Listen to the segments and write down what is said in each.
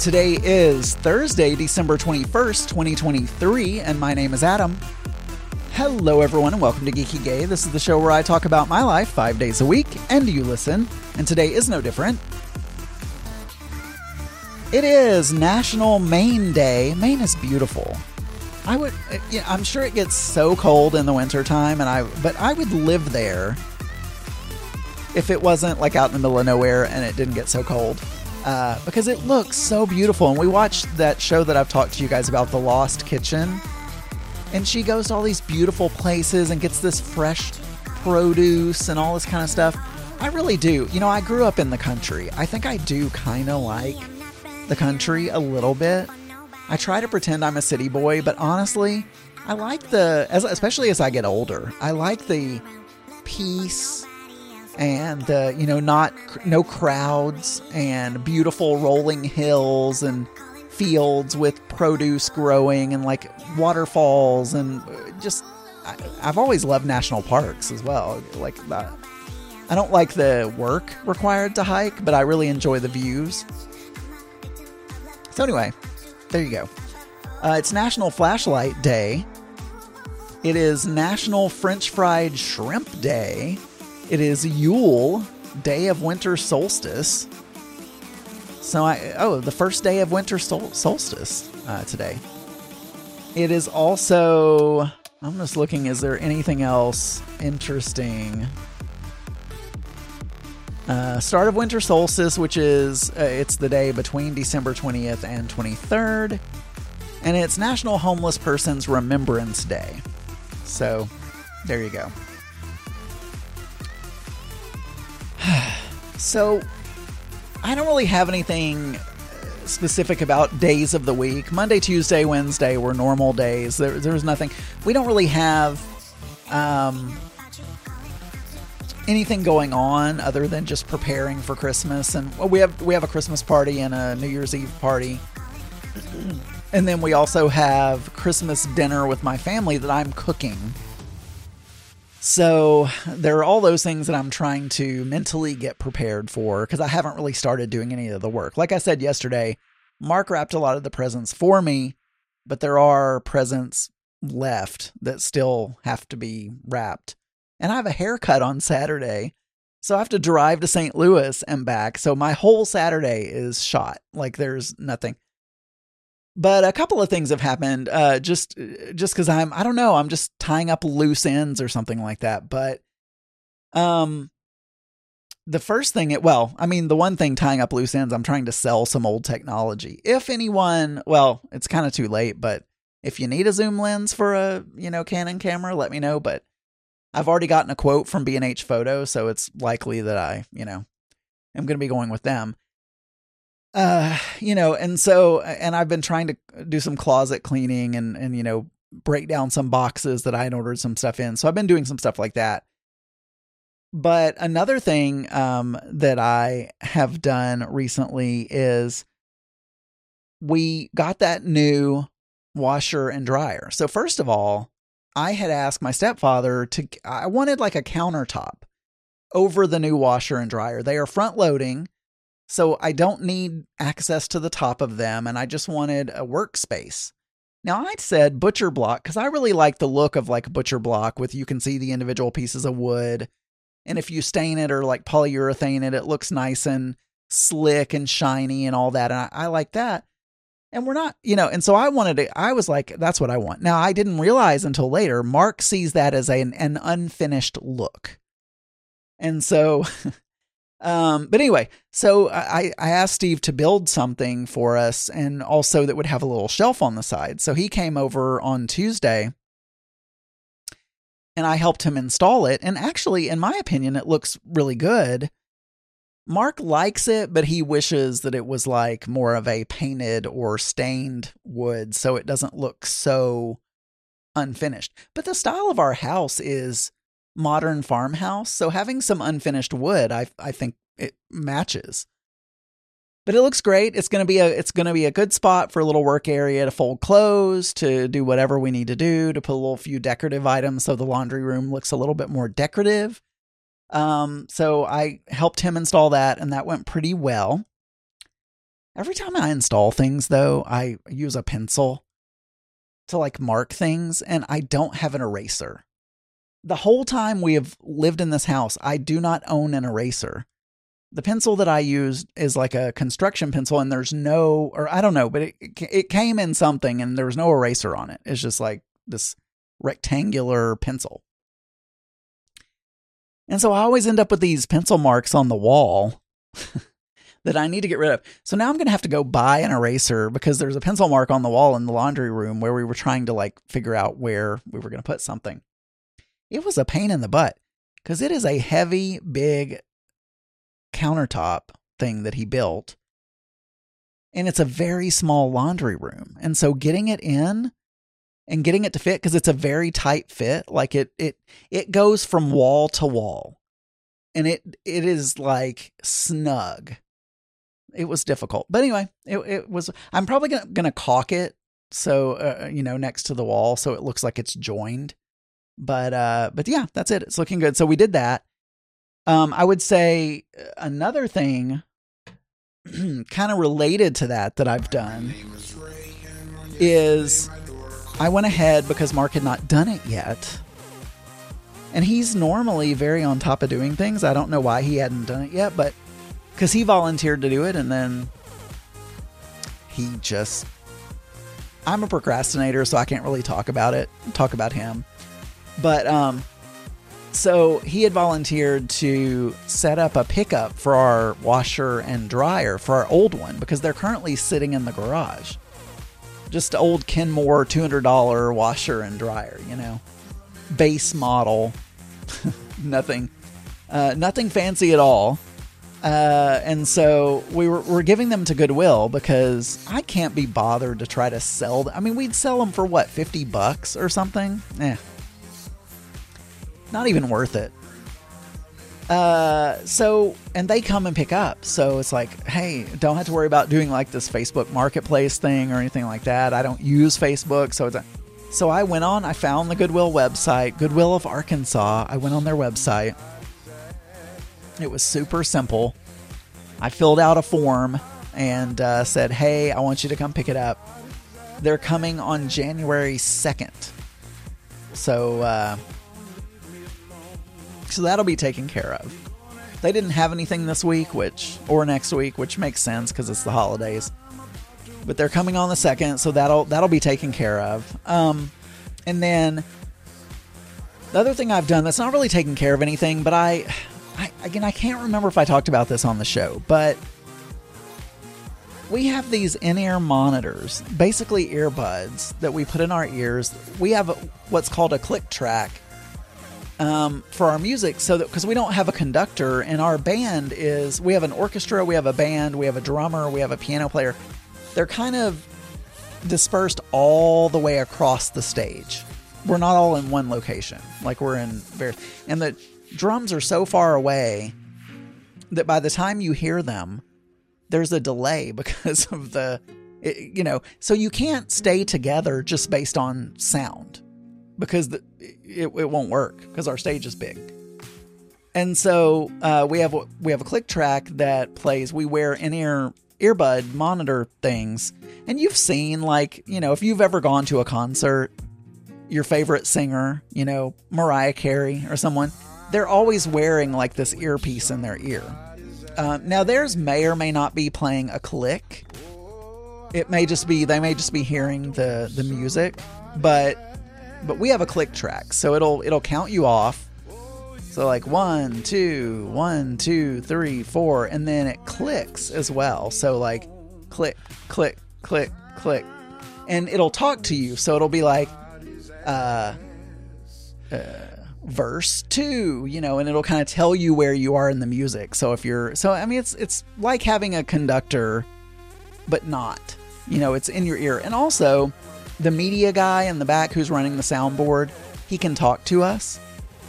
Today is Thursday, December 21st, 2023, and my name is Adam. Hello, everyone, and welcome to Geeky Gay. This is the show where I talk about my life five days a week, and you listen, and today is no different. It is National Maine Day. Maine is beautiful. I would, uh, yeah, I'm sure it gets so cold in the wintertime, and I, but I would live there if it wasn't like out in the middle of nowhere and it didn't get so cold. Uh, because it looks so beautiful. And we watched that show that I've talked to you guys about, The Lost Kitchen. And she goes to all these beautiful places and gets this fresh produce and all this kind of stuff. I really do. You know, I grew up in the country. I think I do kind of like the country a little bit. I try to pretend I'm a city boy, but honestly, I like the, especially as I get older, I like the peace and uh, you know not no crowds and beautiful rolling hills and fields with produce growing and like waterfalls and uh, just I, have always loved national parks as well. Like that i don't like the work required to hike but i really enjoy the views. So anyway there you go. Uh, it's national flashlight day. It is national french fried shrimp day it is Yule, day of winter solstice. So I oh the first day of winter sol- solstice uh, today. It is also I'm just looking. Is there anything else interesting? Uh, start of winter solstice, which is uh, it's the day between December 20th and 23rd, and it's National Homeless Persons Remembrance Day. So there you go. So, I don't really have anything specific about days of the week. Monday, Tuesday, Wednesday were normal days. There, there was nothing. We don't really have um, anything going on other than just preparing for Christmas. And well, we have we have a Christmas party and a New Year's Eve party. And then we also have Christmas dinner with my family that I'm cooking. So there are all those things that I'm trying to mentally get prepared for because I haven't really started doing any of the work. Like I said yesterday, Mark wrapped a lot of the presents for me, but there are presents left that still have to be wrapped. And I have a haircut on Saturday. So I have to drive to St. Louis and back. So my whole Saturday is shot. Like there's nothing but a couple of things have happened uh, just just because i'm i don't know i'm just tying up loose ends or something like that but um the first thing it well i mean the one thing tying up loose ends i'm trying to sell some old technology. If anyone well it's kind of too late but if you need a zoom lens for a you know canon camera let me know but i've already gotten a quote from b&h photo so it's likely that i you know am going to be going with them uh you know and so and i've been trying to do some closet cleaning and and you know break down some boxes that i had ordered some stuff in. So i've been doing some stuff like that. But another thing um that i have done recently is we got that new washer and dryer. So first of all i had asked my stepfather to i wanted like a countertop over the new washer and dryer. They are front loading so I don't need access to the top of them, and I just wanted a workspace. Now I said butcher block because I really like the look of like butcher block with you can see the individual pieces of wood. And if you stain it or like polyurethane it, it looks nice and slick and shiny and all that. And I, I like that. And we're not, you know, and so I wanted to, I was like, that's what I want. Now I didn't realize until later, Mark sees that as a, an, an unfinished look. And so Um, but anyway, so I, I asked Steve to build something for us and also that would have a little shelf on the side. So he came over on Tuesday and I helped him install it. And actually, in my opinion, it looks really good. Mark likes it, but he wishes that it was like more of a painted or stained wood so it doesn't look so unfinished. But the style of our house is modern farmhouse. So having some unfinished wood, I I think it matches. But it looks great. It's gonna be a it's gonna be a good spot for a little work area to fold clothes, to do whatever we need to do, to put a little few decorative items so the laundry room looks a little bit more decorative. Um, so I helped him install that, and that went pretty well. Every time I install things, though, I use a pencil to like mark things, and I don't have an eraser. The whole time we have lived in this house, I do not own an eraser. The pencil that I used is like a construction pencil, and there's no, or I don't know, but it it came in something, and there was no eraser on it. It's just like this rectangular pencil. And so I always end up with these pencil marks on the wall that I need to get rid of. So now I'm going to have to go buy an eraser because there's a pencil mark on the wall in the laundry room where we were trying to like figure out where we were going to put something. It was a pain in the butt because it is a heavy, big countertop thing that he built. And it's a very small laundry room. And so getting it in and getting it to fit because it's a very tight fit, like it it it goes from wall to wall. And it it is like snug. It was difficult. But anyway, it it was I'm probably going to caulk it so uh, you know next to the wall so it looks like it's joined. But uh but yeah, that's it. It's looking good. So we did that. Um, I would say uh, another thing kind of related to that that I've done is I went ahead because Mark had not done it yet. And he's normally very on top of doing things. I don't know why he hadn't done it yet, but because he volunteered to do it and then he just. I'm a procrastinator, so I can't really talk about it, talk about him. But um, so he had volunteered to set up a pickup for our washer and dryer for our old one because they're currently sitting in the garage. Just old Kenmore $200 washer and dryer, you know, base model, nothing, uh, nothing fancy at all. Uh, and so we were, we're giving them to Goodwill because I can't be bothered to try to sell them. I mean, we'd sell them for what, 50 bucks or something? Eh, not even worth it. Uh, so, and they come and pick up. So it's like, hey, don't have to worry about doing like this Facebook marketplace thing or anything like that. I don't use Facebook. So it's a, so I went on, I found the Goodwill website, Goodwill of Arkansas. I went on their website. It was super simple. I filled out a form and uh, said, hey, I want you to come pick it up. They're coming on January 2nd. So, uh, so that'll be taken care of. They didn't have anything this week, which or next week, which makes sense because it's the holidays. But they're coming on the second, so that'll that'll be taken care of. Um, and then the other thing I've done that's not really taking care of anything, but I, I again I can't remember if I talked about this on the show, but we have these in-ear monitors, basically earbuds that we put in our ears. We have what's called a click track um, for our music so that because we don't have a conductor and our band is we have an orchestra we have a band we have a drummer we have a piano player. They're kind of dispersed all the way across the stage. We're not all in one location like we're in various and the drums are so far away that by the time you hear them there's a delay because of the it, you know so you can't stay together just based on sound because the, it, it won't work because our stage is big. And so uh, we have we have a click track that plays. We wear in ear earbud monitor things, and you've seen like you know if you've ever gone to a concert, your favorite singer, you know Mariah Carey or someone, they're always wearing like this earpiece in their ear. Uh, now theirs may or may not be playing a click. It may just be they may just be hearing the the music, but but we have a click track, so it'll it'll count you off. So like one, two, one, two, three, four, and then it clicks as well. So like click, click, click, click, and it'll talk to you. So it'll be like, uh, uh verse two, you know, and it'll kind of tell you where you are in the music. So if you're, so I mean, it's it's like having a conductor, but not. You know, it's in your ear, and also the media guy in the back who's running the soundboard, he can talk to us.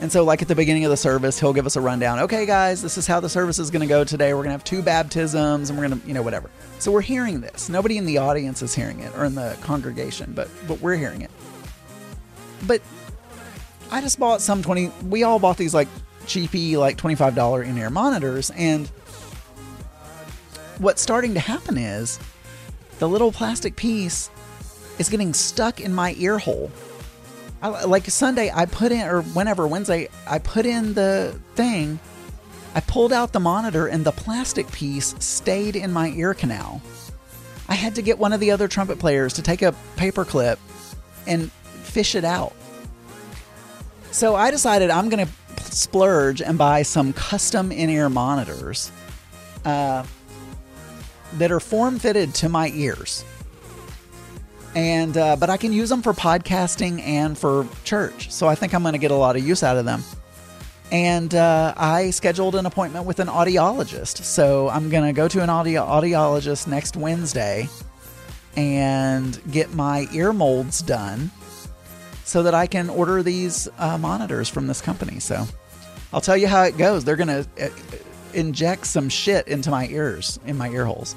And so, like at the beginning of the service, he'll give us a rundown. Okay, guys, this is how the service is going to go today. We're going to have two baptisms, and we're going to, you know, whatever. So we're hearing this. Nobody in the audience is hearing it, or in the congregation, but but we're hearing it. But I just bought some twenty. We all bought these like cheapy, like twenty five dollar in ear monitors, and what's starting to happen is the little plastic piece is getting stuck in my ear hole. I, like Sunday, I put in, or whenever, Wednesday, I put in the thing. I pulled out the monitor and the plastic piece stayed in my ear canal. I had to get one of the other trumpet players to take a paper clip and fish it out. So I decided I'm going to splurge and buy some custom in ear monitors uh, that are form fitted to my ears. And uh, but I can use them for podcasting and for church, so I think I'm going to get a lot of use out of them. And uh, I scheduled an appointment with an audiologist, so I'm going to go to an audio- audiologist next Wednesday and get my ear molds done so that I can order these uh, monitors from this company. So I'll tell you how it goes. They're going to uh, inject some shit into my ears, in my ear holes.